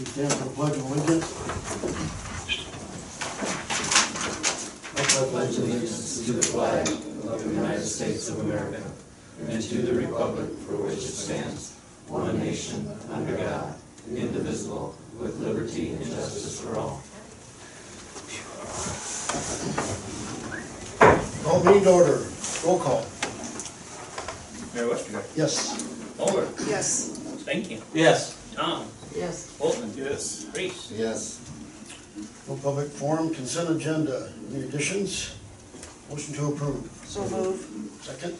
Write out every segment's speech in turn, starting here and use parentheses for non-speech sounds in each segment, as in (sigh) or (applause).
You stand for the pledge of allegiance. I pledge allegiance to the flag of the United States of America and to the republic for which it stands, one nation, under God, indivisible, with liberty and justice for all. Call meeting to order. Roll call. Mayor Westergaard. Yes. Mulder. Yes. Stankin. Yes. Tom. Yes. Boltman. Yes. Reese. Yes. No public forum, consent agenda. Any additions? Motion to approve. So move. Second?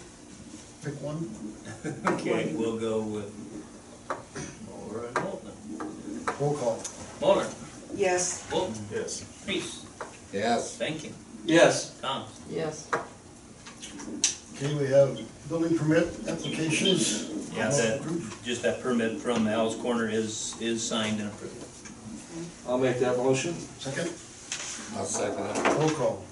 Pick one. Okay, we'll go with Mulder and Boltman. Roll call. Mulder. Yes. Boltman. Yes. Reese. Yes. Stankin. Yes. Tom. Yes. Okay, we have building permit applications. Yeah, that, just that permit from Al's Corner is, is signed and approved. I'll make that motion. Second? I'll second it. Roll call.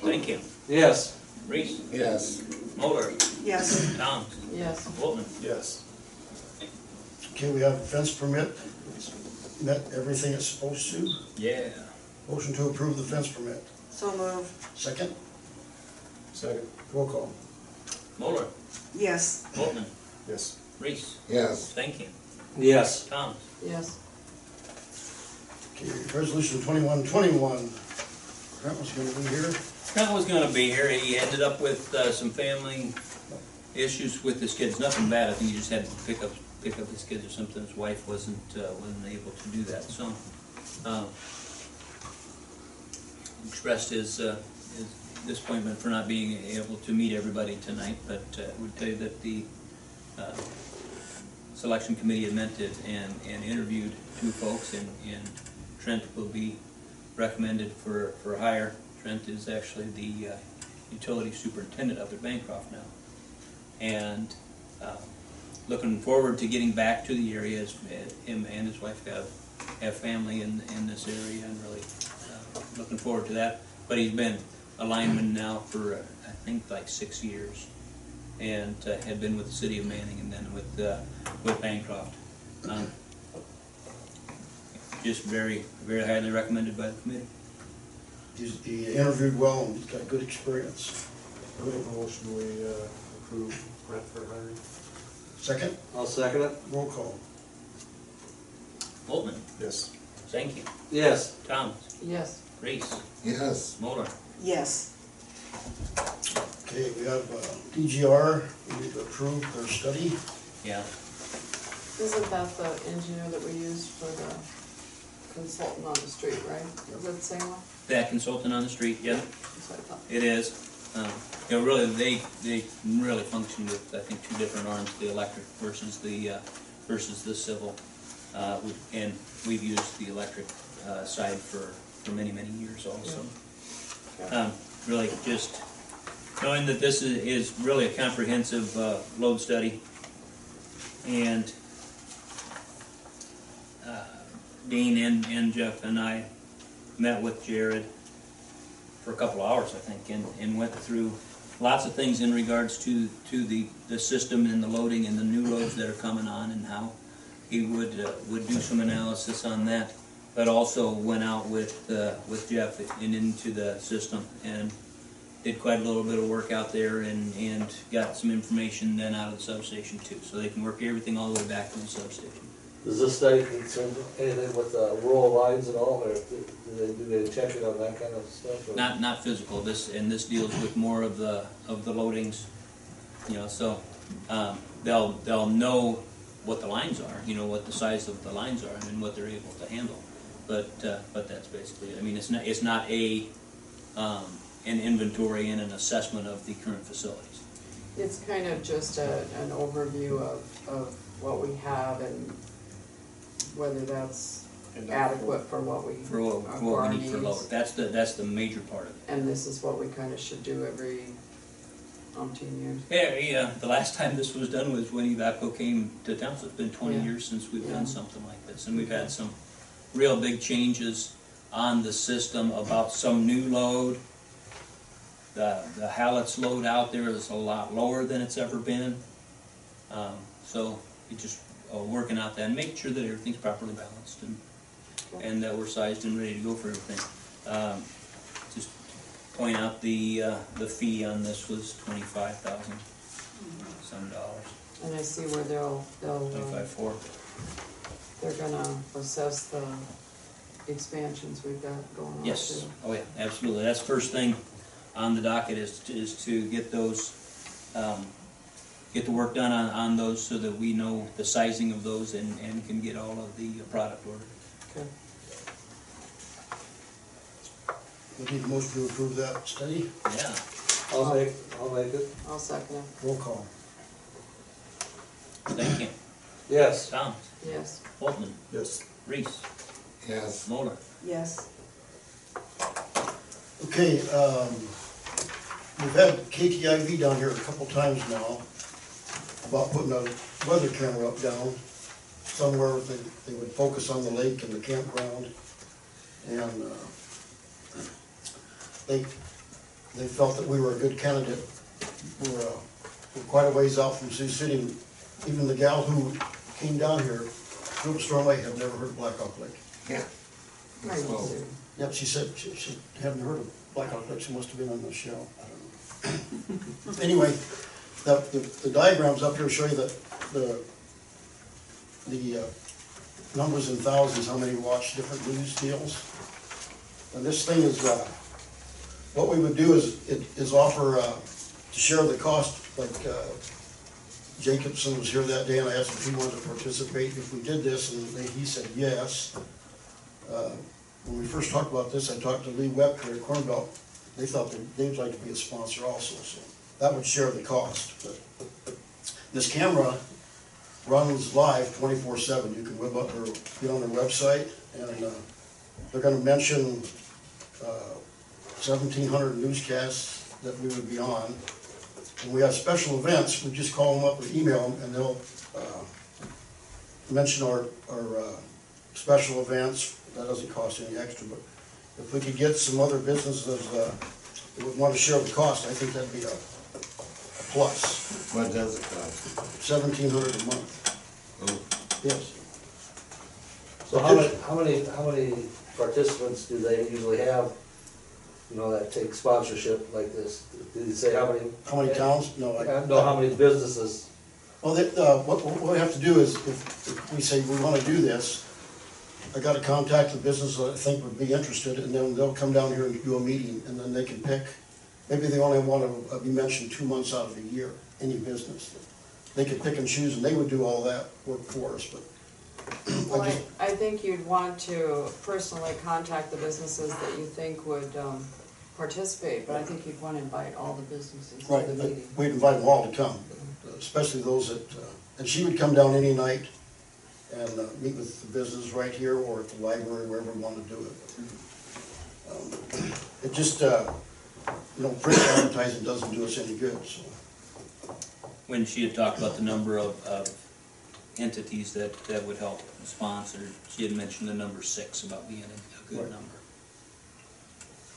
Stankin. Yes. Reese. Yes. Mulder. Yes. Tom. Yes. Boltman. Yes. Okay, we have a fence permit. Met everything it's supposed to. Yeah. Motion to approve the fence permit. So move. Second? Second. Roll call. Mulder. Yes. Boltman. Yes. Reese. Yes. Stankin. Yes. Tom. Yes. Okay, resolution twenty-one twenty-one. Grant was gonna be here. Trent was gonna be here, he ended up with, uh, some family issues with his kids, nothing bad, I think he just had to pick up, pick up his kids or something, his wife wasn't, uh, wasn't able to do that, so, um, expressed his, uh, his disappointment for not being able to meet everybody tonight, but, uh, would tell you that the, uh, selection committee had met it and, and interviewed two folks, and, and Trent will be recommended for, for hire. Trent is actually the uh, utility superintendent up at Bancroft now. And uh, looking forward to getting back to the area, as uh, him and his wife have, have family in, in this area, and really uh, looking forward to that. But he's been a lineman now for, uh, I think, like six years, and uh, had been with the city of Manning and then with, uh, with Bancroft. Um, Just very, very highly recommended by the committee. He's, he interviewed well and he's got good experience. I make a motion, we uh, approve Brent for hiring. Second? I'll second it. Roll call. Boltman, Yes. Zanky, Yes. Thomas, Yes. Reese, Yes. Moller. Yes. Okay, we have uh, DGR, we need to approve their study. Yeah, Isn't that the engineer that we used for the consultant on the street, right? Is that the same one? that consultant on the street, yeah, That's what I thought. it is. Um, You know, really, they, they really function with, I think, two different arms, the electric versus the, uh, versus the civil. Uh, we- And we've used the electric uh, side for, for many, many years also. Um, Really, just knowing that this is, is really a comprehensive uh, load study. And uh, Dean and, and Jeff and I met with Jared for a couple hours, I think, and, and went through lots of things in regards to, to the, the system and the loading and the new loads that are coming on and how he would, uh, would do some analysis on that. But also went out with, uh, with Jeff and into the system and did quite a little bit of work out there and, and got some information then out of the substation too. So they can work everything all the way back to the substation. Does this study concern anything with uh, rural lines at all, or do they, do they check it on that kind of stuff? or- Not, not physical, this, and this deals with more of the, of the loadings, you know, so, um, they'll, they'll know what the lines are, you know, what the size of the lines are and what they're able to handle. But, uh, but that's basically it, I mean, it's not, it's not a, um, an inventory and an assessment of the current facilities. It's kind of just a, an overview of, of what we have and whether that's And adequate for what we, For what, for what our we need for load, needs. that's the, that's the major part of it. And this is what we kind of should do every umpteen years. Yeah, yeah, the last time this was done was when Evapco came to town, so it's been twenty Yeah. years since we've Yeah. done something like this, and we've had some real big changes on the system about some new load. The, the Hallett's load out there is a lot lower than it's ever been. Um, so it just uh, working out that, and making sure that everything's properly balanced and, and that we're sized and ready to go for everything. Um, Just point out the, uh, the fee on this was twenty-five thousand some dollars, And I see where they'll, they'll, uh, twenty-five four. They're gonna assess the expansions we've got going on too. Yes, oh yeah, absolutely. That's first thing on the docket is, is to get those, um, get the work done on, on those so that we know the sizing of those and, and can get all of the product ordered. Okay. We need a motion to approve that study. Yeah. I'll make, I'll make it. I'll second it, Roll call. Thank you. Yes. Thomas, yes. Boltman, Yes. Reese, Yes. Moller. Yes. Okay, um, we've had KTIV down here a couple times now about putting a weather camera up down somewhere they, they would focus on the lake and the campground. And, uh, they, they felt that we were a good candidate. We're, uh, we're quite a ways out from Sioux City. Even the gal who came down here, Philip Stormway, had never heard of Black Hawk Lake. Yeah. Right, Sue. Yep, she said she, she hadn't heard of Black Hawk Lake, she must have been on the show, I don't know. (coughs) Anyway, the, the, the diagrams up here show you that the, the, uh, numbers in thousands, how many watch different news deals. And this thing is, uh, what we would do is, it is offer, uh, to share the cost, like, uh, Jacobson was here that day and I asked if he wanted to participate, if we did this, and they- he said yes. Uh, When we first talked about this, I talked to Lee Webker at Corn Belt. They thought that they'd like to be a sponsor also, so that would share the cost. But This camera runs live twenty-four seven. You can web up or get on their website and uh, they're gonna mention uh, seventeen hundred newscasts that we would be on. When we have special events, we just call them up or email them and they'll uh, mention our, our uh, special events, that doesn't cost any extra, but if we could get some other businesses uh, that would want to share the cost, I think that'd be a a plus. What does it cost? Seventeen hundred a month, Oh, yes. So how many, how many, how many participants do they usually have, you know, that take sponsorship like this? Did you say how many? How many towns? No, I. Uh, No, how many businesses? Well, that, uh, what, what we have to do is, if, if we say we wanna do this, I gotta contact the business that I think would be interested, and then they'll come down here and do a meeting, and then they can pick. Maybe they only wanna uh, be mentioned two months out of the year, any business. They could pick and choose, and they would do all that work for us, but. Well, I I, think you'd want to personally contact the businesses that you think would, um, participate, but I think you'd wanna invite all the businesses to right, the but meeting. we'd invite them all to come, especially those that, uh, and she would come down any night and, uh, meet with the business right here or at the library, wherever we wanna do it. Um, It just, uh, you know, print advertising doesn't do us any good, so. When she had talked about the number of, of entities that, that would help sponsor, she had mentioned the number six about being a, a good Right. number.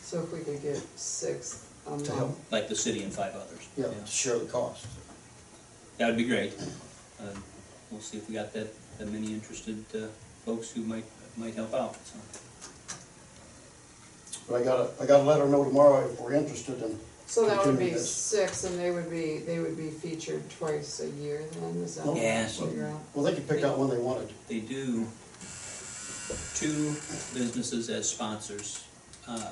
So if we could get six a To help. month, Like the city and five others. Yeah, to share the cost. That would be great. Uh, We'll see if we got that, that many interested uh, folks who might, might help out, so. But I gotta, I gotta let her know tomorrow if we're interested in, so that would be six, and they would be, they would be featured twice a year then, is that what Yes. you're out? well, they could pick out one they wanted. They do two businesses as sponsors, uh,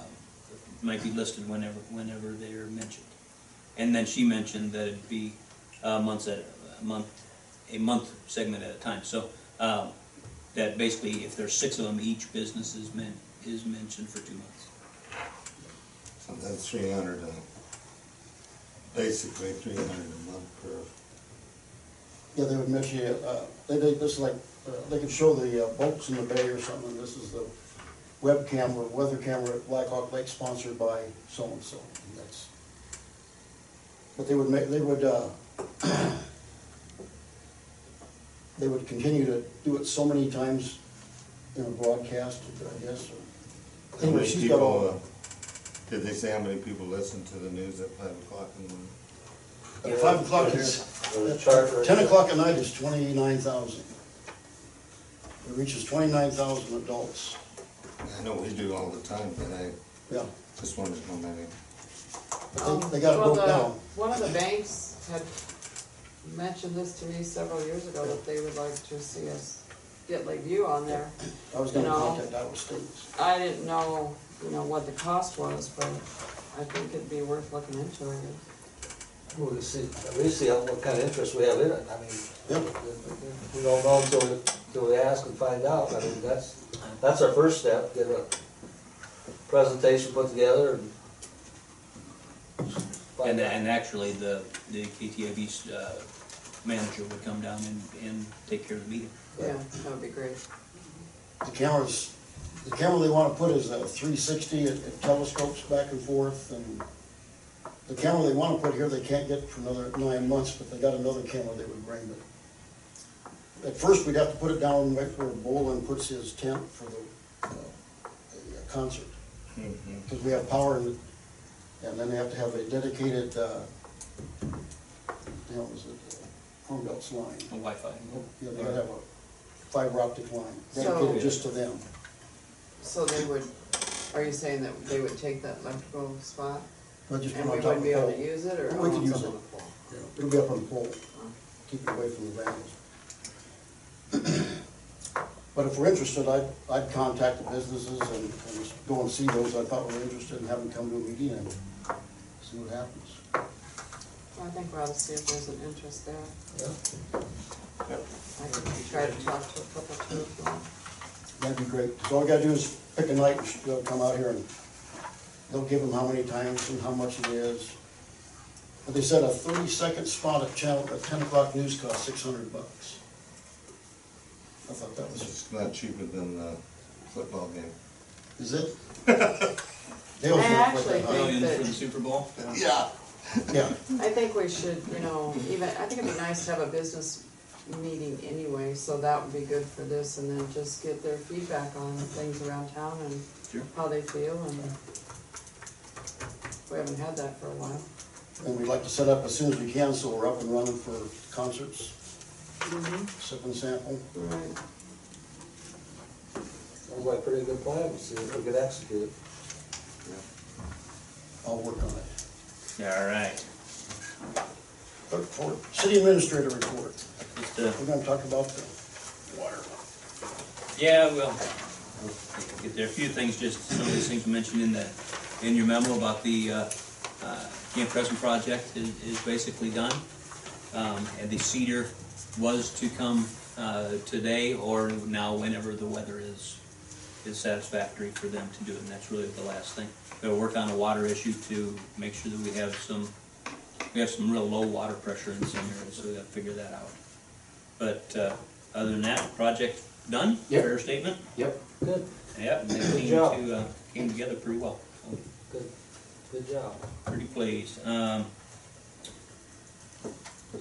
might be listed whenever, whenever they're mentioned. And then she mentioned that it'd be uh, months at, a month, a month segment at a time. So, um, that basically, if there's six of them, each business is meant, is mentioned for two months. So that's three hundred, uh, basically three hundred a month per, Yeah, they would mention, uh, they, they, this is like, uh, they could show the uh, boats in the bay or something, this is the webcam or weather camera at Black Hawk Lake sponsored by so-and-so, and that's. But they would make, they would, uh, (clears throat) they would continue to do it so many times in a broadcast, I guess, or. how Anyway, many she's got all. people, uh, did they say how many people listen to the news at five o'clock in the morning? At five o'clock is, Or the chart right ten o'clock at night is twenty-nine thousand. It reaches twenty-nine thousand adults, I know we do all the time, but I yeah. just wanted to know many. But they, they got it Well, broke the- down. One of the banks had mentioned this to me several years ago, that they would like to see us get Lakeview on there. I was gonna you know. contact Iowa States. I didn't know, you know, what the cost was, but I think it'd be worth looking into it. We'll see, we see how- what kind of interest we have in it, I mean, Yep, we don't know until, we- until we ask and find out, I mean, that's, that's our first step, get a presentation put together and. And, and actually, the, the KTIV's, uh, manager would come down and, and take care of the meeting. Yeah, that would be great. the cameras, the camera they wanna put is a three sixty, it it telescopes back and forth, and the camera they wanna put here, they can't get for another nine months, but they got another camera they would bring, but at first, we'd have to put it down right where Bolin puts his tent for the, uh, the concert, because we have power in it, and then they have to have a dedicated, uh, the hell is it, Corn Belts line. A Wi-Fi. Yeah, they gotta have a fiber optic line, So- dedicated just to them. So they would, are you saying that they would take that electrical spot? But just put And it we on top of wouldn't the be able pole. to use it, or? We could use it. on the pole? Yeah, It'll be up on the pole, keep it away from the vandals. But if we're interested, I'd, I'd contact the businesses and, and just go and see those I thought were interested and have them come to a meeting and see what happens. Well, I think we ought to see if there's an interest there. Yeah. I can try to talk to a couple too, if you want. That'd be great, so all we gotta do is pick a night, and they'll uh, come out here and they'll give them how many times and how much it is. But they said a thirty-second spot at channel, at ten o'clock news costs six hundred bucks. I thought that was, It's not cheaper than the football game. is it? (laughs) They always I look like actually that, huh? Millions that- for the Super Bowl? Yeah. Yeah, I think we should, you know, even, I think it'd be nice to have a business meeting anyway, so that would be good for this, and then just get their feedback on things around town and Sure. how they feel, and we haven't had that for a while. and we'd like to set up as soon as we can, so we're up and running for concerts, mm-hmm. sip and sample. Right. Sounds like a pretty good plan, we'll see if we can execute it. I'll work on it. All right. Clerk report. City administrator report. Just, uh, We're gonna talk about the water. Yeah, well, we'll get there. Are a few things, just some of these things mentioned in the, in your memo about the, uh, uh, Camp Crescent project is, is basically done. Um, and the cedar was to come, uh, today or now whenever the weather is, is satisfactory for them to do it, and that's really the last thing. They'll work on a water issue to make sure that we have some, we have some real low water pressure in some areas, so we gotta figure that out. But, uh, other than that, project done, Yep. fair statement? Yep. Good, Yep, and they Good came job. to, uh, came together pretty well, so good, good job. pretty pleased. Um,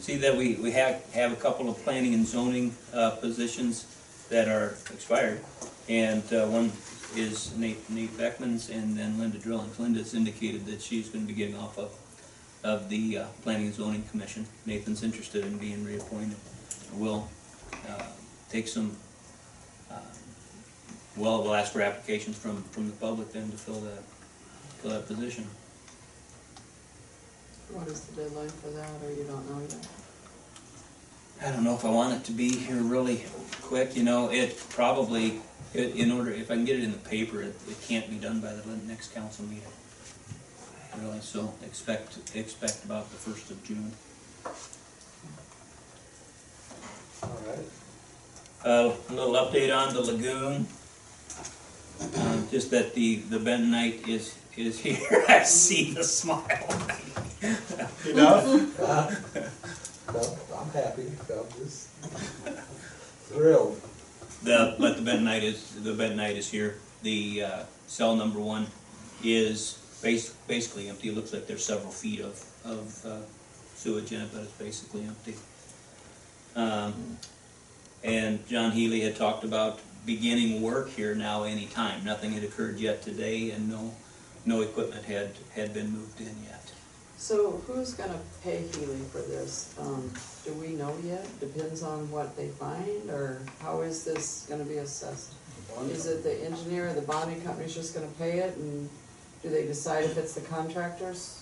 See that we, we have, have a couple of planning and zoning, uh, positions that are expired. And, uh, one is Nate, Nate Beckman's and then Linda Drillings. Linda's indicated that she's gonna be getting off of, of the, uh, planning and zoning commission. Nathan's interested in being reappointed. We'll, uh, take some, uh, well, we'll ask for applications from, from the public then to fill that, fill that position. What is the deadline for that, or you don't know yet? I don't know if I want it to be here really quick, you know, it probably, it, in order, if I can get it in the paper, it, it can't be done by the next council meeting. Really, so expect, expect about the first of June. All right. Uh, a little update on the lagoon. Uh, just that the, the Bentonite is, is (laughs) here, I see the smile. You know? (laughs) No, I'm happy, I'm just thrilled. The, but the bentonite is, the bentonite is here. The, uh, cell number one is bas- basically empty. It looks like there's several feet of, of, uh, sewage in it, but it's basically empty. Um, and John Healy had talked about beginning work here now anytime. Nothing had occurred yet today and no, no equipment had, had been moved in yet. So who's gonna pay Healy for this? Um, do we know yet? Depends on what they find, or how is this gonna be assessed? Is it the engineer or the bonding company is just gonna pay it, and do they decide if it's the contractors?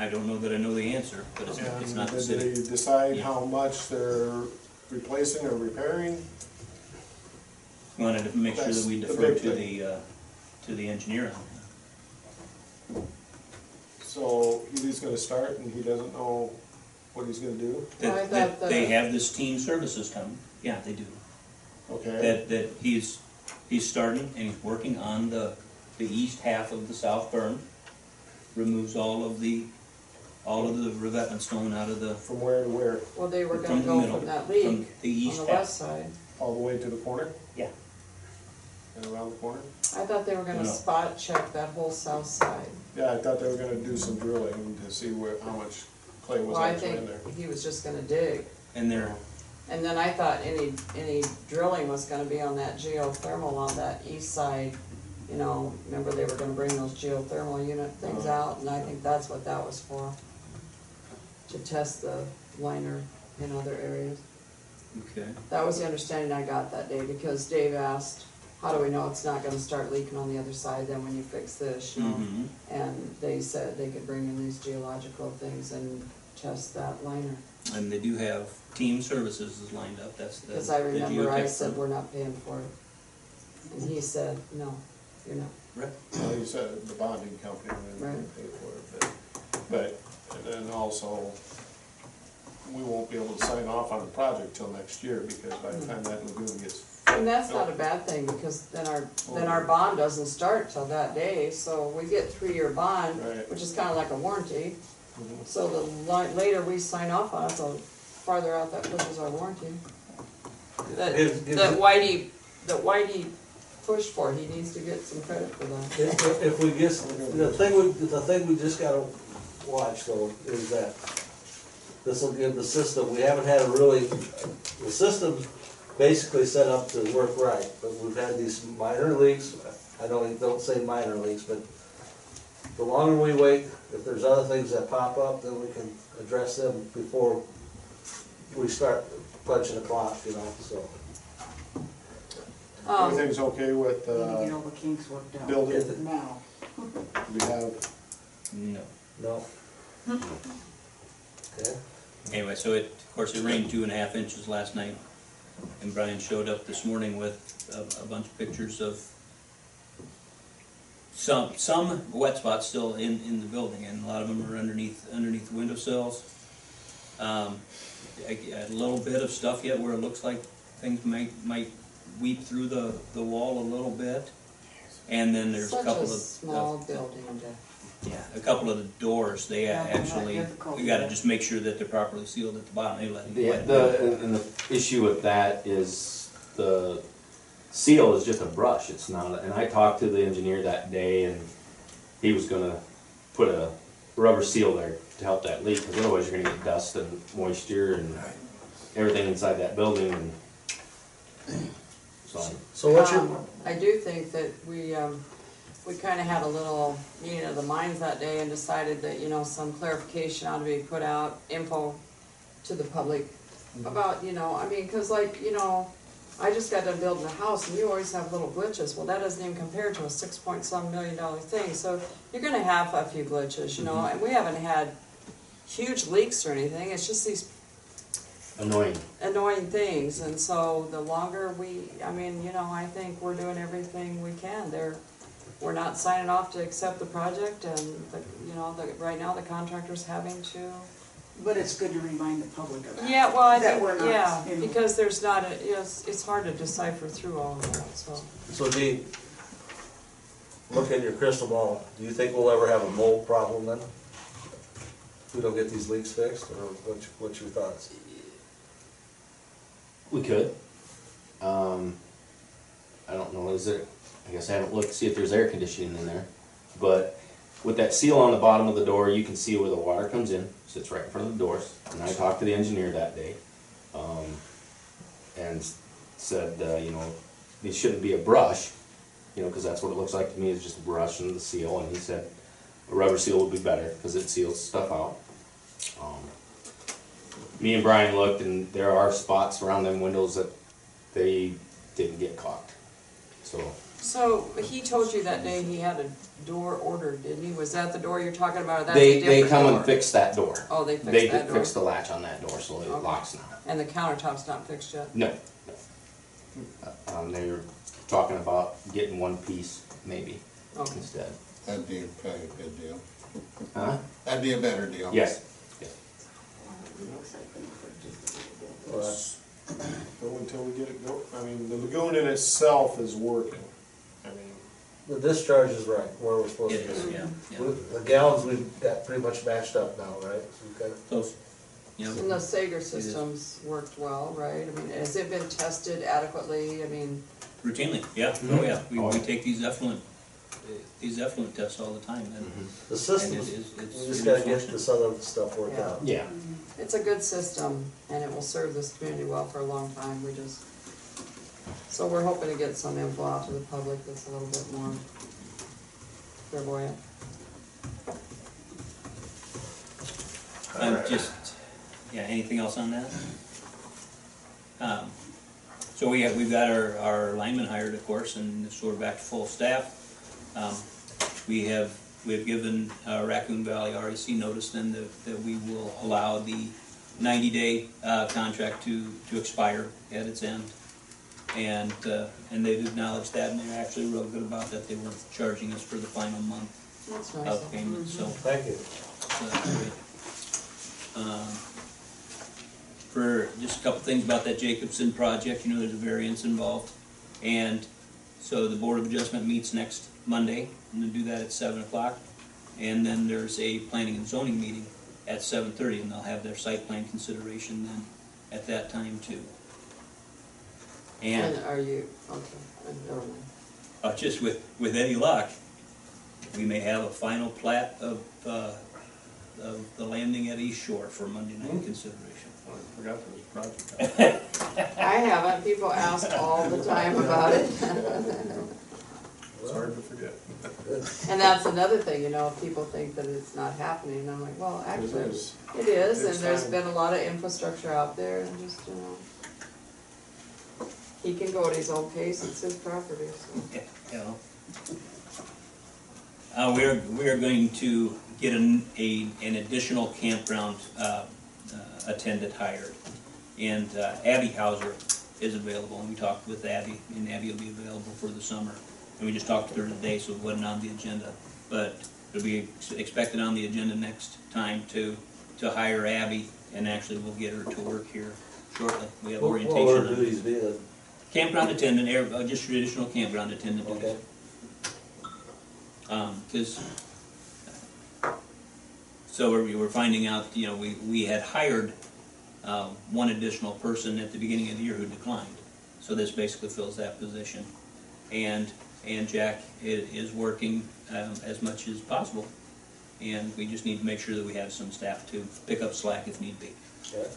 I don't know that I know the answer, but it's, it's not the city. did they decide Yeah. how much they're replacing or repairing? Wanted to make sure that we That's the defer big to thing. the, uh, to the engineer. So he's gonna start and he doesn't know what he's gonna do? Well, I That, that thought they the- have this team services coming, yeah, they do. Okay, That, that he's, he's starting and he's working on the, the east half of the south berm. Removes all of the, all of the revetment stone out of the, from where to where? Well, they were From gonna the go middle, from that from leak the on east the half. west side. All the way to the corner Yeah. and around the corner? I thought they were gonna No. spot check that whole south side. Yeah, I thought they were gonna do some drilling to see where, how much clay was Well, I actually in think there. he was just gonna dig. and they're, And then I thought any, any drilling was gonna be on that geothermal on that east side. You know, remember they were gonna bring those geothermal unit things Uh-huh. out, and I think that's what that was for. To test the liner in other areas. okay. That was the understanding I got that day, because Dave asked, how do we know it's not gonna start leaking on the other side then when you fix this, you know? Mhm. And they said they could bring in these geological things and test that liner. And they do have team services is lined up, that's the. Because I the remember I geotech said, firm. we're not paying for it. And he said, no, you're not. Right. Well, you said the bonding company would Right. pay for it, but, but, and then also, we won't be able to sign off on the project till next year, because by the time that lagoon gets, And that's not a bad thing, because then our, then our bond doesn't start till that day, so we get three-year bond, Right. which is kinda like a warranty. Mhm. So the li- later we sign off on it, the farther out that pushes our warranty. That, Gives- gives that it- Whitey, that Whitey pushed for, he needs to get some credit for that. If, if- we just, the thing we, the thing we just gotta watch though is that this'll give the system, we haven't had a really, the system's basically set up to work right, but we've had these minor leaks, I don't, don't say minor leaks, but the longer we wait, if there's other things that pop up, then we can address them before we start punching the clock, you know, so. Um, everything's okay with, We need to get uh, all the kinks worked out. building, Now. we have, No. No. Okay. Anyway, so it, of course, it rained two and a half inches last night, and Brian showed up this morning with a, a bunch of pictures of some, some wet spots still in, in the building, and a lot of them are underneath, underneath the windowsills. Um, a, a little bit of stuff yet where it looks like things might, might weep through the, the wall a little bit. And then there's a couple a of. small of- building, Jeff. yeah, a couple of the doors, they Yeah, actually, difficult, we gotta just make sure that they're properly sealed at the bottom, they let The, it. the, and- and the issue with that is the seal is just a brush, it's not, and I talked to the engineer that day and he was gonna put a rubber seal there to help that leak, cause otherwise you're gonna get dust and moisture and everything inside that building and so. So what's your, Um, I do think that we, um, we kinda had a little meeting of the minds that day and decided that, you know, some clarification ought to be put out, info to the public about, you know, I mean, cause like, you know, I just got done building a house and you always have little glitches, well, that doesn't even compare to a six point some million dollar thing, so you're gonna have a few glitches, you know, and we haven't had huge leaks or anything, it's just these Annoying. annoying things, and so the longer we, I mean, you know, I think we're doing everything we can. They're, we're not signing off to accept the project, and, the you know, the, right now, the contractor's having to. But it's good to remind the public of that. Yeah, well, I That think, we're not, yeah, you know. because there's not a, it's, it's hard to decipher through all of that, so. so Dean, look at your crystal ball, do you think we'll ever have a mold problem then? If we don't get these leaks fixed, or what's, what's your thoughts? We could. Um, I don't know, is there, I guess I haven't looked to see if there's air conditioning in there. But with that seal on the bottom of the door, you can see where the water comes in, sits right in front of the doors. And I talked to the engineer that day. Um, and said, uh, you know, it shouldn't be a brush, you know, cause that's what it looks like to me, is just a brush and the seal. And he said, A rubber seal would be better, cause it seals stuff out. Um, Me and Brian looked and there are spots around them windows that they didn't get caulked. So, So he told you that day he had a door ordered, didn't he? Was that the door you're talking about, or that's a they, different they come door? and fix that door. Oh, they They fixed that could door? fix the latch on that door, so it Okay. locks now. And the countertop's not fixed yet? No, no. Um, they were talking about getting one piece, maybe, Okay. instead. That'd be probably a good deal. Huh? That'd be a better deal. Yes. But Go until we get it go, I mean, the lagoon in itself is working. I mean, the discharge is right, where we're supposed It to is, be. yeah, yeah. We- The gallons we've got pretty much matched up now, right? So we've got- Close. You And know, the SAGR system's worked well, right? I mean, has it been tested adequately? I mean, routinely, yeah, oh, yeah, we, we take these effluent, uh, these effluent tests all the time, and, The and it systems, is, it's. we just it gotta is get functional. this other stuff worked Yeah. out. Yeah. It's a good system and it will serve this community well for a long time. We just, so we're hoping to get some info out to the public that's a little bit more clairvoyant. Um, just, yeah, anything else on that? Um, So we have, we've got our, our lineman hired, of course, and so we're back to full staff. Um, We have, we have given uh, Raccoon Valley REC notice then that, that we will allow the ninety-day, uh, contract to, to expire at its end. And, uh, and they've acknowledged that, and they're actually real good about that, they weren't charging us for the final month That's nice. of payment, so. Thank you. So that's great. Um, For just a couple things about that Jacobson project, you know, there's a variance involved. And so the Board of Adjustment meets next Monday, and they do that at seven o'clock. And then there's a planning and zoning meeting at seven thirty, and they'll have their site plan consideration then at that time too. And And are you, okay, uh, never mind. uh, just with, with any luck, we may have a final plat of, uh, of the landing at East Shore for Monday night consideration. I forgot there was a project. (laughs) I haven't, people ask all the time about it. It's hard to forget. And that's another thing, you know, people think that it's not happening, and I'm like, well, actually, is. it is, and It's there's time. been a lot of infrastructure out there, and just, you know. He can go at his own pace, it's his property, so. You know. Uh, we're, we're going to get an, a, an additional campground, uh, uh, attendant hired. And uh, Abby Hauser is available, and we talked with Abby, and Abby will be available for the summer. And we just talked to her today, so it wasn't on the agenda, but it'll be ex- expected on the agenda next time to, to hire Abby, and actually we'll get her to work here shortly. We have What what orientation. duties be then? Campground attendant, air- uh, just traditional campground attendant duties. Okay. Um 'cause so we're, we were finding out, you know, we, we had hired, uh, one additional person at the beginning of the year who declined. So this basically fills that position. And, and Jack i- is working, um, as much as possible. And we just need to make sure that we have some staff to pick up slack if need be. Okay.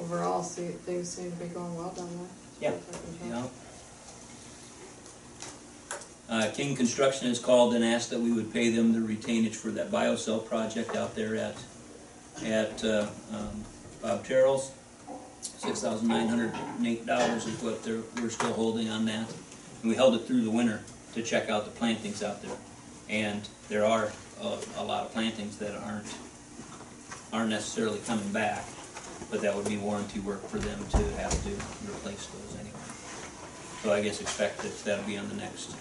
Overall, see, things seem to be going well down there. Yeah, As far as I can you know. Uh, King Construction has called and asked that we would pay them the retainage for that biocell project out there at, at, uh, um, Bob Terrell's. Six thousand nine hundred and eight dollars is what they're, we're still holding on that. And we held it through the winter to check out the plantings out there. And there are a, a lot of plantings that aren't, aren't necessarily coming back. But that would be warranty work for them to have to replace those anyway. So I guess expect that that'll be on the next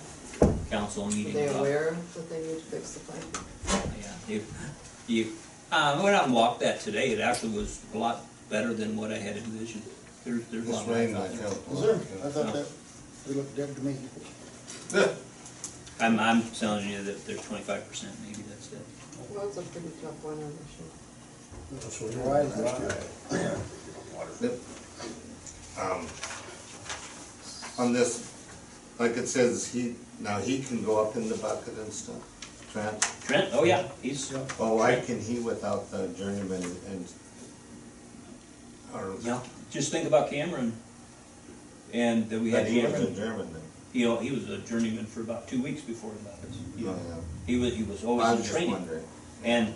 council meeting. Are they aware that they need to fix the pipe? Yeah, you, you, uh, I went out and walked that today, it actually was a lot better than what I had envisioned. There's, there's a lot This of rain life out there. help. Is there? I thought that, they looked dead to me. I'm, I'm telling you that there's twenty-five percent, maybe that's it. Well, it's a pretty tough one, I'm sure. That's what dry last year. Yep. Um, On this, like it says, he, now he can go up in the bucket and stuff, Trent? Trent, oh yeah, he's, Oh, why can he without the journeyman and, or? yeah, just think about Cameron. And that we had But he was a Cameron, German then. He, he was a journeyman for about two weeks before he left us. Oh. He was, he was I always was in just training. wondering. And,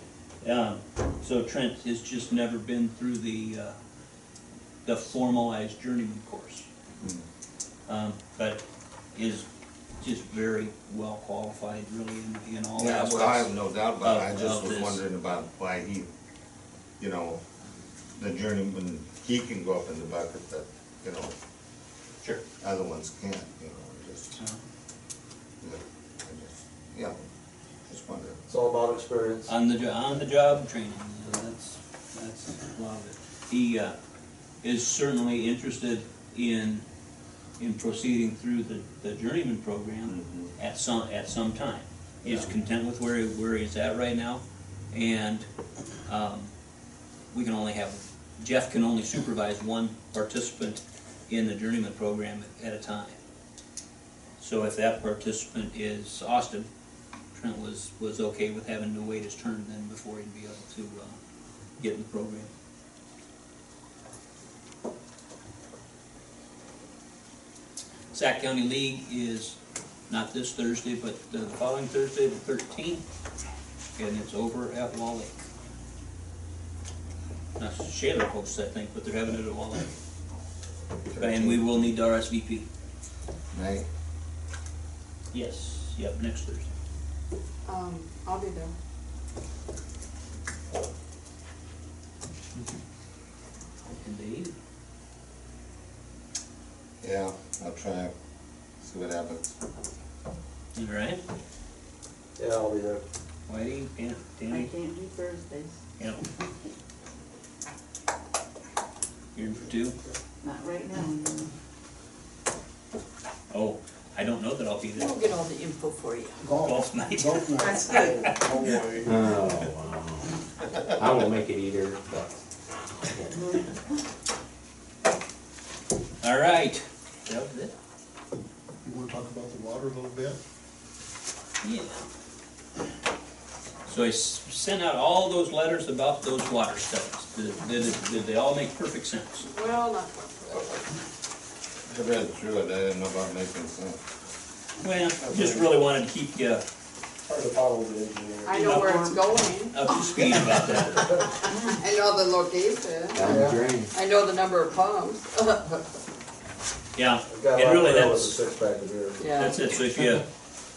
um, so Trent has just never been through the, uh, the formalized journeyman course. Um, but is just very well qualified really in, in all Yeah, well, I have no doubt about it, I of- just of was this. wondering about why he, you know, the journeyman, he can go up in the bucket that, you know, Sure. other ones can't, you know, just, So, yeah, I just, yeah, just wondering. It's all about experience. On the, jo- on the job training, uh, that's, that's a lot of it. He, uh, is certainly interested in, in proceeding through the, the journeyman program Mhm. at some, at some time. He's Yeah. content with where, he- where he's at right now, and, um, we can only have, Jeff can only supervise one participant in the journeyman program at a time. So if that participant is Austin, Trent was, was okay with having to wait his turn then before he'd be able to, uh, get in the program. Sac County League is not this Thursday, but the following Thursday, the thirteenth, and it's over at Wall Lake. Now, Schaller hosts, I think, but they're having it at Wall Lake. And we will need to RSVP. Right, Yes, yep, next Thursday. Um, I'll be there. Indeed. yeah, I'll try, see what happens. All right, Yeah, I'll be there. Whitey, Pam, I Tammy, can't do Thursdays, yep. (laughs) You're in for two? not right now. Oh, I don't know that I'll be there. We'll get all the info for you. Golf night. Golf night. That's good. Oh, boy. Oh, wow. I won't make it either, but. All right. That was it? You wanna talk about the water a little bit? Yeah. So I s- sent out all those letters about those water studies. Did, did, did they all make perfect sense? Well, not I read through it, I didn't know about making sense. Well, just really wanted to keep you Hard to follow the engineer. I know where it's going. up to speed about that. (laughs) I know the location. Down the drain. I know the number of pumps. (laughs) Yeah, I've got a and lot really of with a that's, six pack of beer. Yeah. that's it. So if you,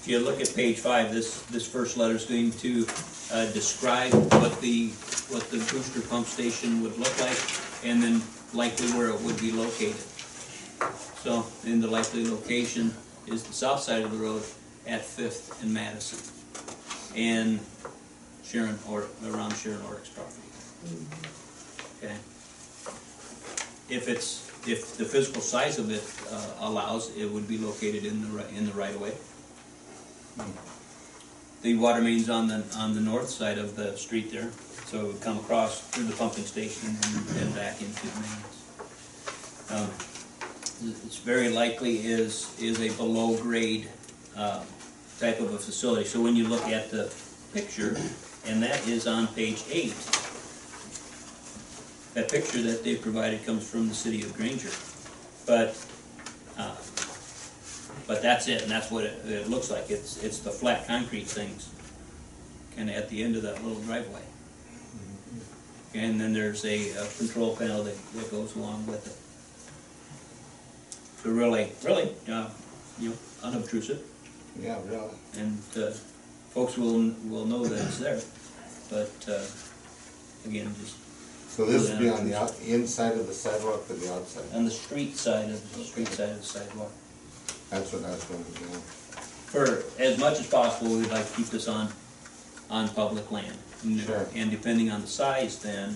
if you look at page five, this, this first letter is going to, uh, describe what the, what the booster pump station would look like, and then likely where it would be located. So, in the likely location is the south side of the road at Fifth and Madison. And Sharon, or, around Sharon Orrick's property. Okay? If it's, if the physical size of it, uh, allows, it would be located in the in the right of way. The water main's on the, on the north side of the street there, so it would come across through the pumping station and back into the mains. Um, It's very likely is, is a below-grade, uh, type of a facility. So when you look at the picture, and that is on page eight, that picture that they provided comes from the city of Granger. But, but that's it, and that's what it, it looks like, it's, it's the flat concrete things, kinda at the end of that little driveway. And then there's a, uh control panel that, that goes along with it. So really, really, uh, you know, unobtrusive, Yeah, really. and, uh, folks will, will know that it's there, but, uh, again, just So this would be on the out, inside of the sidewalk or the outside? on the street side of, the street side of the sidewalk. That's what I was going to do. For as much as possible, we'd like to keep this on, on public land. And- Sure. And depending on the size then,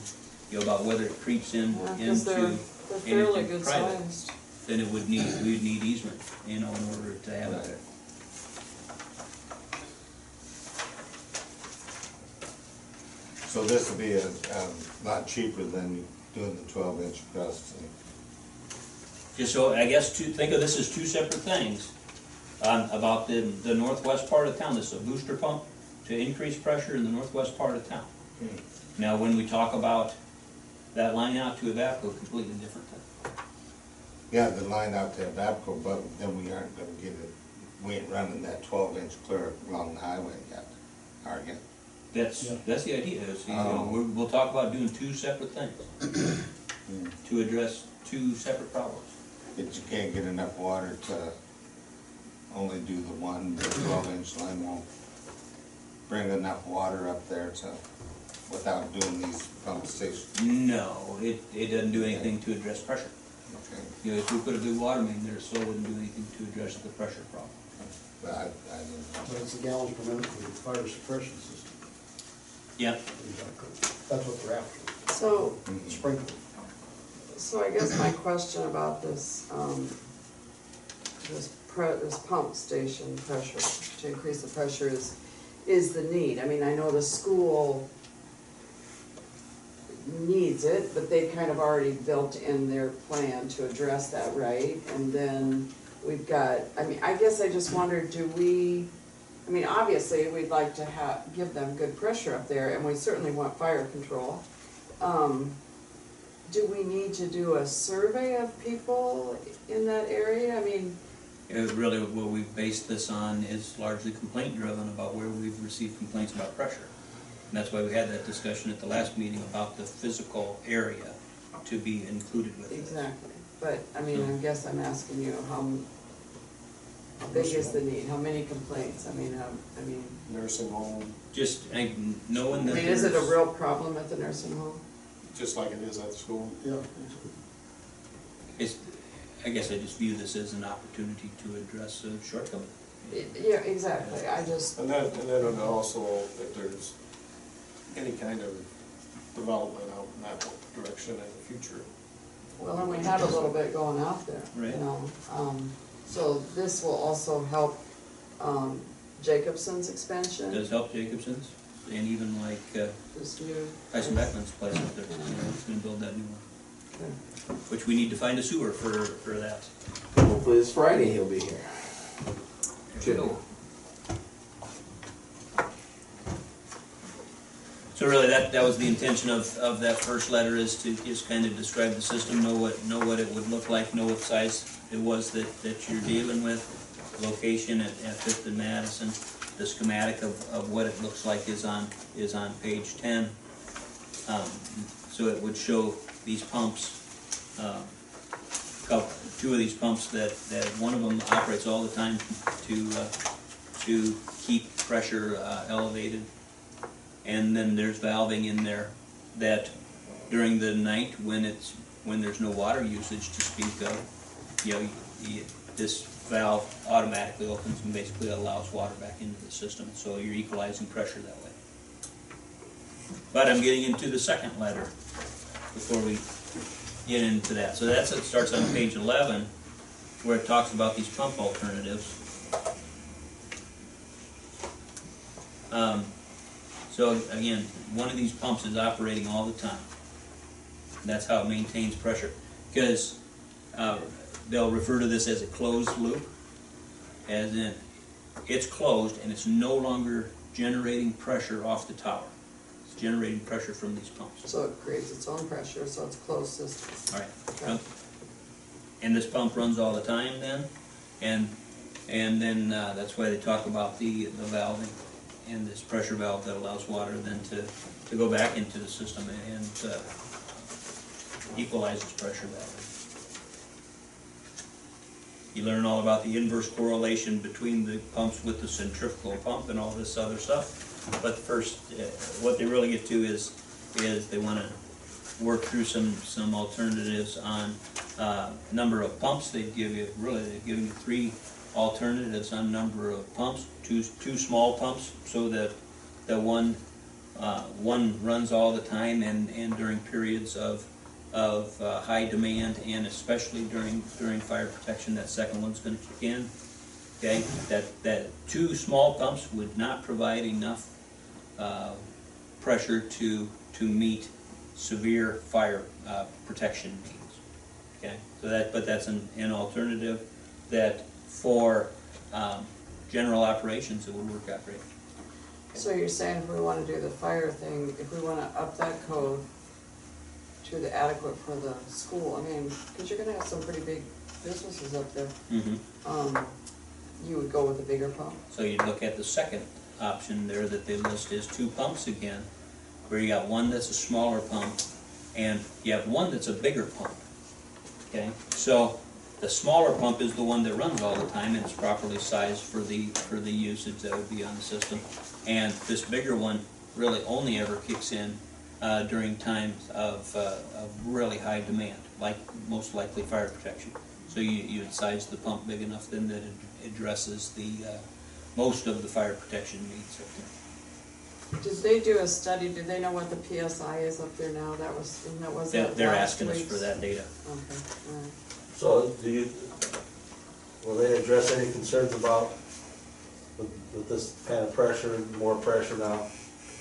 you know, about whether it creeps in Yeah, Cause they're, into, they're fairly anything good private. sized. then it would need, we'd need easement, you know, in order to have it there. So this would be a, um, lot cheaper than doing the twelve inch across. Just so, I guess, to, think of this as two separate things. Um, about the, the northwest part of town, this is a booster pump to increase pressure in the northwest part of town. Now, when we talk about that line out to Evapco, completely different thing. Yeah, the line out to Babco, but then we aren't gonna get it, we ain't running that twelve inch clear along the highway yet, are you? That's, Yeah. that's the idea, is, you know, Oh. we're, we'll talk about doing two separate things (clears throat) to address two separate problems. But you can't get enough water to only do the one, the twelve inch line won't bring enough water up there to, without doing these pump stations. No, it, it doesn't do anything to address pressure. Okay, You know, if we put a good water main there, it still wouldn't do anything to address the pressure problem. but I, I didn't know. But it's the gallons per minute for the fire suppression system. Yep. That's what they're after, So, mm-hmm. sprinkler. So I guess my question about this, um, this pre, this pump station pressure, to increase the pressure is, is the need. I mean, I know the school needs it, but they kind of already built in their plan to address that, right? And then we've got, I mean, I guess I just wondered, do we, I mean, obviously, we'd like to have, give them good pressure up there, and we certainly want fire control. Um, do we need to do a survey of people in that area? I mean, Really, what we've based this on is largely complaint driven about where we've received complaints about pressure. And that's why we had that discussion at the last meeting about the physical area to be included with this. exactly, but, I mean, I guess I'm asking you, how, how big is the need, how many complaints, I mean, um, I mean, Nursing home, Just I- knowing I that mean, is it a there's- real problem at the nursing home? Just like it is at the school. Yeah. It's, I guess I just view this as an opportunity to address a shortcoming. Yeah, exactly, I just, And then, and then also, if there's any kind of development out in that direction in the future. well, and we have a little bit going out there, you Right. know, um, so this will also help, um, Jacobson's expansion. Does help Jacobson's and even like uh, This new. Tyson Beckman's place up there, you know, it's gonna build that new one. Okay. Which we need to find a sewer for, for that. Hopefully this Friday he'll be here. Should go. So really, that, that was the intention of, of that first letter, is to just kind of describe the system, know what, know what it would look like, know what size it was that, that you're dealing with, location at, at Fifth and Madison. The schematic of, of what it looks like is on, is on page ten. Um, So it would show these pumps, um, two of these pumps that, that one of them operates all the time to, uh, to keep pressure uh, elevated. And then there's valving in there that during the night, when it's, when there's no water usage to speak of, you know, you, this valve automatically opens and basically allows water back into the system, so you're equalizing pressure that way. But I'm getting into the second letter before we get into that. So that's, it starts on page eleven, where it talks about these pump alternatives. Um, so again, one of these pumps is operating all the time. That's how it maintains pressure. Because, uh, they'll refer to this as a closed loop, as in, it's closed and it's no longer generating pressure off the tower. It's generating pressure from these pumps. So it creates its own pressure, so it's closed system. All right. And this pump runs all the time then, and, and then, uh, that's why they talk about the, the valving and this pressure valve that allows water then to, to go back into the system and, uh, equalizes pressure way. You learn all about the inverse correlation between the pumps with the centrifugal pump and all this other stuff. But first, uh, what they really get to is, is they wanna work through some, some alternatives on, uh, number of pumps, they give you, really, they've given you three alternatives on number of pumps, two, two small pumps, so that the one, uh, one runs all the time and, and during periods of, of, uh, high demand, and especially during, during fire protection, that second one's gonna kick in. Okay, that, that two small pumps would not provide enough, uh, pressure to, to meet severe fire uh, protection needs. Okay, so that, but that's an, an alternative that for um, general operations, it would work out great. So you're saying if we wanna do the fire thing, if we wanna up that code to the adequate for the school, I mean, cause you're gonna have some pretty big businesses up there, Mm-hmm. um, you would go with a bigger pump? So you'd look at the second option there that they list is two pumps again, where you got one that's a smaller pump, and you have one that's a bigger pump. Okay, so the smaller pump is the one that runs all the time and is properly sized for the, for the usage that would be on the system. And this bigger one really only ever kicks in, uh, during times of, uh, of really high demand, like most likely fire protection. So you, you would size the pump big enough then that it addresses the, uh, most of the fire protection needs up there. Did they do a study, did they know what the PSI is up there now? That was, that was They're, that they're last asking us week's? for that data. Okay, alright. So do you, will they address any concerns about with, with this kind of pressure, more pressure now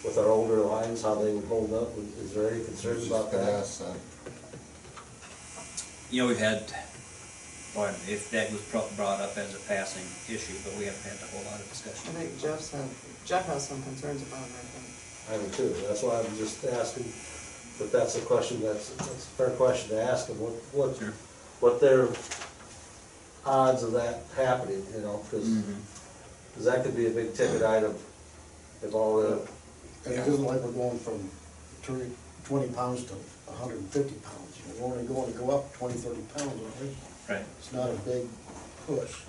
with our older lines, how they would hold up? Is there any concerns about gonna that? ask, uh, You know, we've had, or if that was pro- brought up as a passing issue, but we haven't had a whole lot of discussion. I discussion. think Jeff's had, Jeff has some concerns about it, I think. I do too, that's why I'm just asking, but that's a question, that's, that's a fair question to ask them, what, what, Sure. what their odds of that happening, you know, cause, Mhm. 'cause that could be a big ticket item if all the, And it isn't like we're going from twenty pounds to hundred and fifty pounds, you know, we're only going to go up 20, 30 pounds, aren't we? Right. It's not a big push.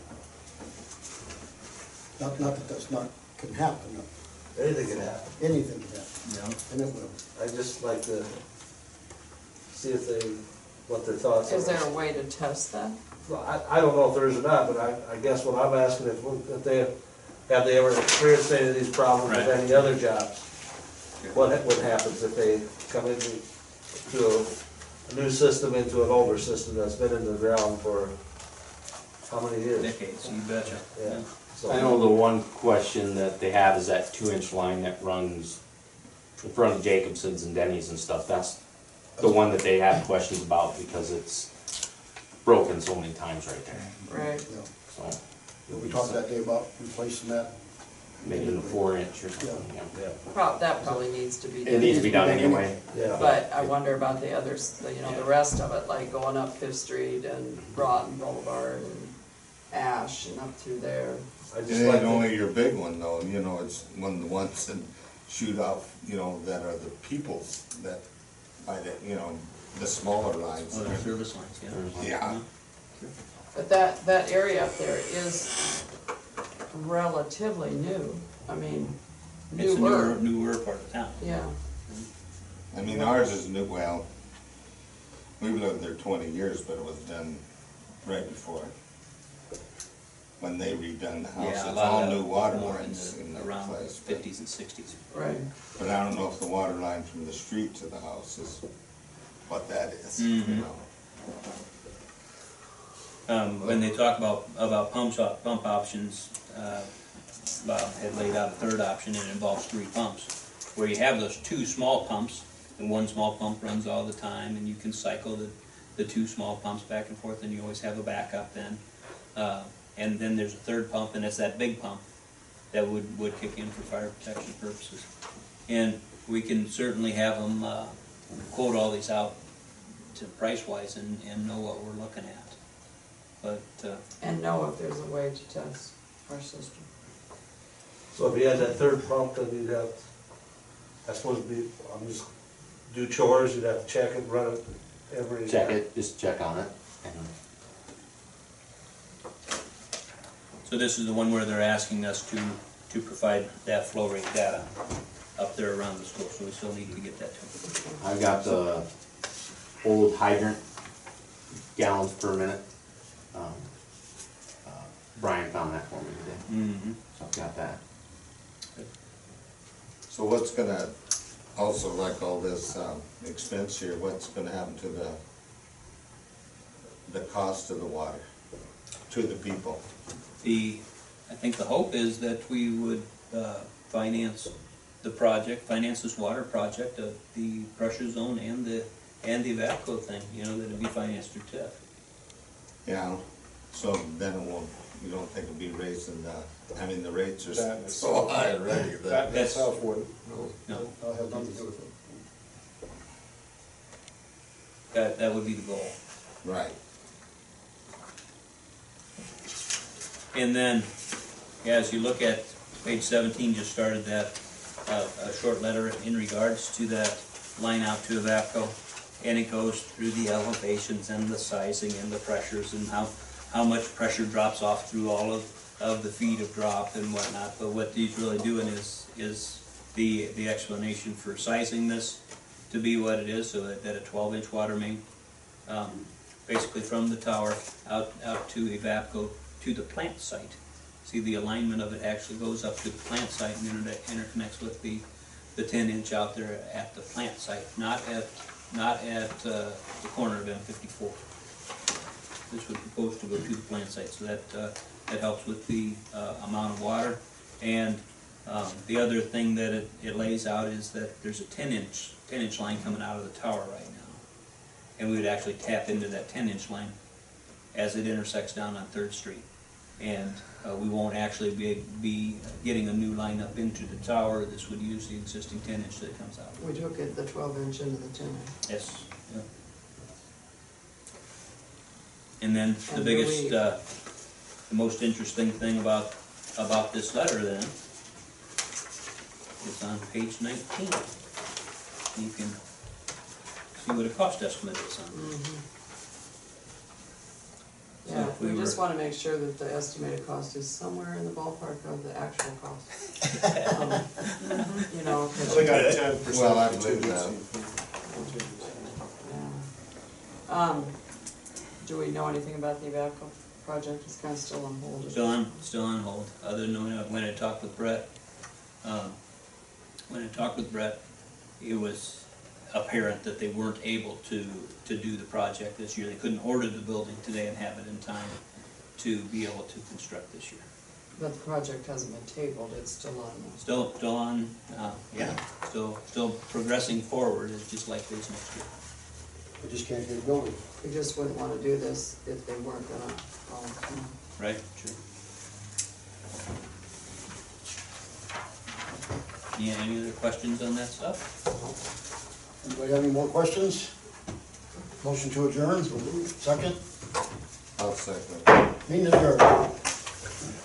Not, not that that's not, can happen, anything can happen. anything can happen, Yeah. and it will. I'd just like to see if they, what their thoughts are. Is there a way to test that? Well, I, I don't know if there is or not, but I, I guess what I'm asking is, if they, have they ever experienced any of these problems with Right. any other jobs? What, what happens if they come into, to a, a new system into an older system that's been in the ground for how many years? Decades, you betcha. Yeah. So- I know the one question that they have is that two inch line that runs in front of Jacobson's and Denny's and stuff, that's the one that they have questions about because it's broken so many times right there, Right. you so. We talked that day about replacing that. Maybe in a four inch or something, yeah. Yeah, Prob, that probably needs to be It done. needs to be done anyway. yeah. But I wonder about the others, the, you know, the rest of it, like going up Fifth Street and Broughton Boulevard and Ash and up through there. I It just like ain't only your big one though, you know, it's one of the ones that shoot off, you know, that are the peoples that, by the, you know, the smaller lines. Other service lines, yeah. Yeah. But that, that area up there is relatively new. I mean, It's a newer, newer, newer part of town. yeah. I mean, ours is new, well, we've lived there twenty years, but it was done right before. When they redone the house, Yeah, it's a lot all of new water more in lines in the, around place. but- fifties and sixties. Right. But I don't know if the water line from the street to the house is what that is, Mhm. you know. Um, when they talk about, about pumps, op- pump options, uh, Bob had laid out a third option and it involves three pumps. Where you have those two small pumps, and one small pump runs all the time, and you can cycle the, the two small pumps back and forth, and you always have a backup then. Uh, and then there's a third pump, and it's that big pump that would, would kick in for fire protection purposes. And we can certainly have them, uh, quote all these out to price-wise and, and know what we're looking at. But, uh, And know if there's a way to test our system. so if you had that third pump, then you'd have, I suppose be, I'm just, do chores, you'd have to check it, run it every. Check it, just check on it. and so this is the one where they're asking us to, to provide that flow rate data up there around the school, so we still need to get that to them. I've got the old hydrant gallons per minute. Um, uh, Brian found that for me today, Mm-hmm. so I've got that. So what's gonna, also like all this, um, expense here, what's gonna happen to the, the cost of the water to the people? The, I think the hope is that we would, uh, finance the project, finance this water project of the pressure zone and the, and the Evapco thing, you know, that it'd be financed through TIF. Yeah, so then it won't, you don't think it'll be raising the, I mean, the rates are That in so itself- high already That that. in itself wouldn't. No, I'll have nothing to do with it. that, that would be the goal. Right. And then, as you look at page seventeen, just started that, uh, a short letter in regards to that line out to Evapco. And it goes through the elevations and the sizing and the pressures and how, how much pressure drops off through all of, of the feet of drop and whatnot. But what he's really doing is, is the, the explanation for sizing this to be what it is, so that, that a twelve inch water main, um, basically from the tower out, out to Evapco to the plant site. See, the alignment of it actually goes up to the plant site and inter- interconnects with the, the ten inch out there at the plant site, not at, not at, uh, the corner of M fifty-four. This was propose to go to the plant site, so that, uh, that helps with the, uh, amount of water. And, um, the other thing that it, it lays out is that there's a ten inch, ten inch line coming out of the tower right now. And we would actually tap into that ten inch line as it intersects down on Third Street. And, uh, we won't actually be, be getting a new line up into the tower, this would use the existing ten inch that comes out. We took it, the twelve inch into the ten inch. Yes, yeah. And then the And biggest, we- uh, the most interesting thing about, about this letter then is on page nineteen. You can see what a cost estimate is on. Mhm. So Yeah, if we we just were- wanna make sure that the estimated cost is somewhere in the ballpark of the actual cost. (laughs) Um, You know, 'cause- They got ten percent. Well, I believe that. yeah. Um, do we know anything about the Evapco project? It's kinda still on hold. isn't it? Still on, still on hold, other than when I, when I talked with Brett, um, when I talked with Brett, he was apparent that they weren't able to, to do the project this year. They couldn't order the building today and have it in time to be able to construct this year. But the project hasn't been tabled, it's still on Still, still on, uh, yeah, still, still progressing forward, it's just like this next year. We just can't get a building. We just wouldn't wanna do this if they weren't gonna, um. Right, sure. Yeah, any other questions on that stuff? Anybody have any more questions? Motion to adjourn, second, I'll second. meeting adjourned.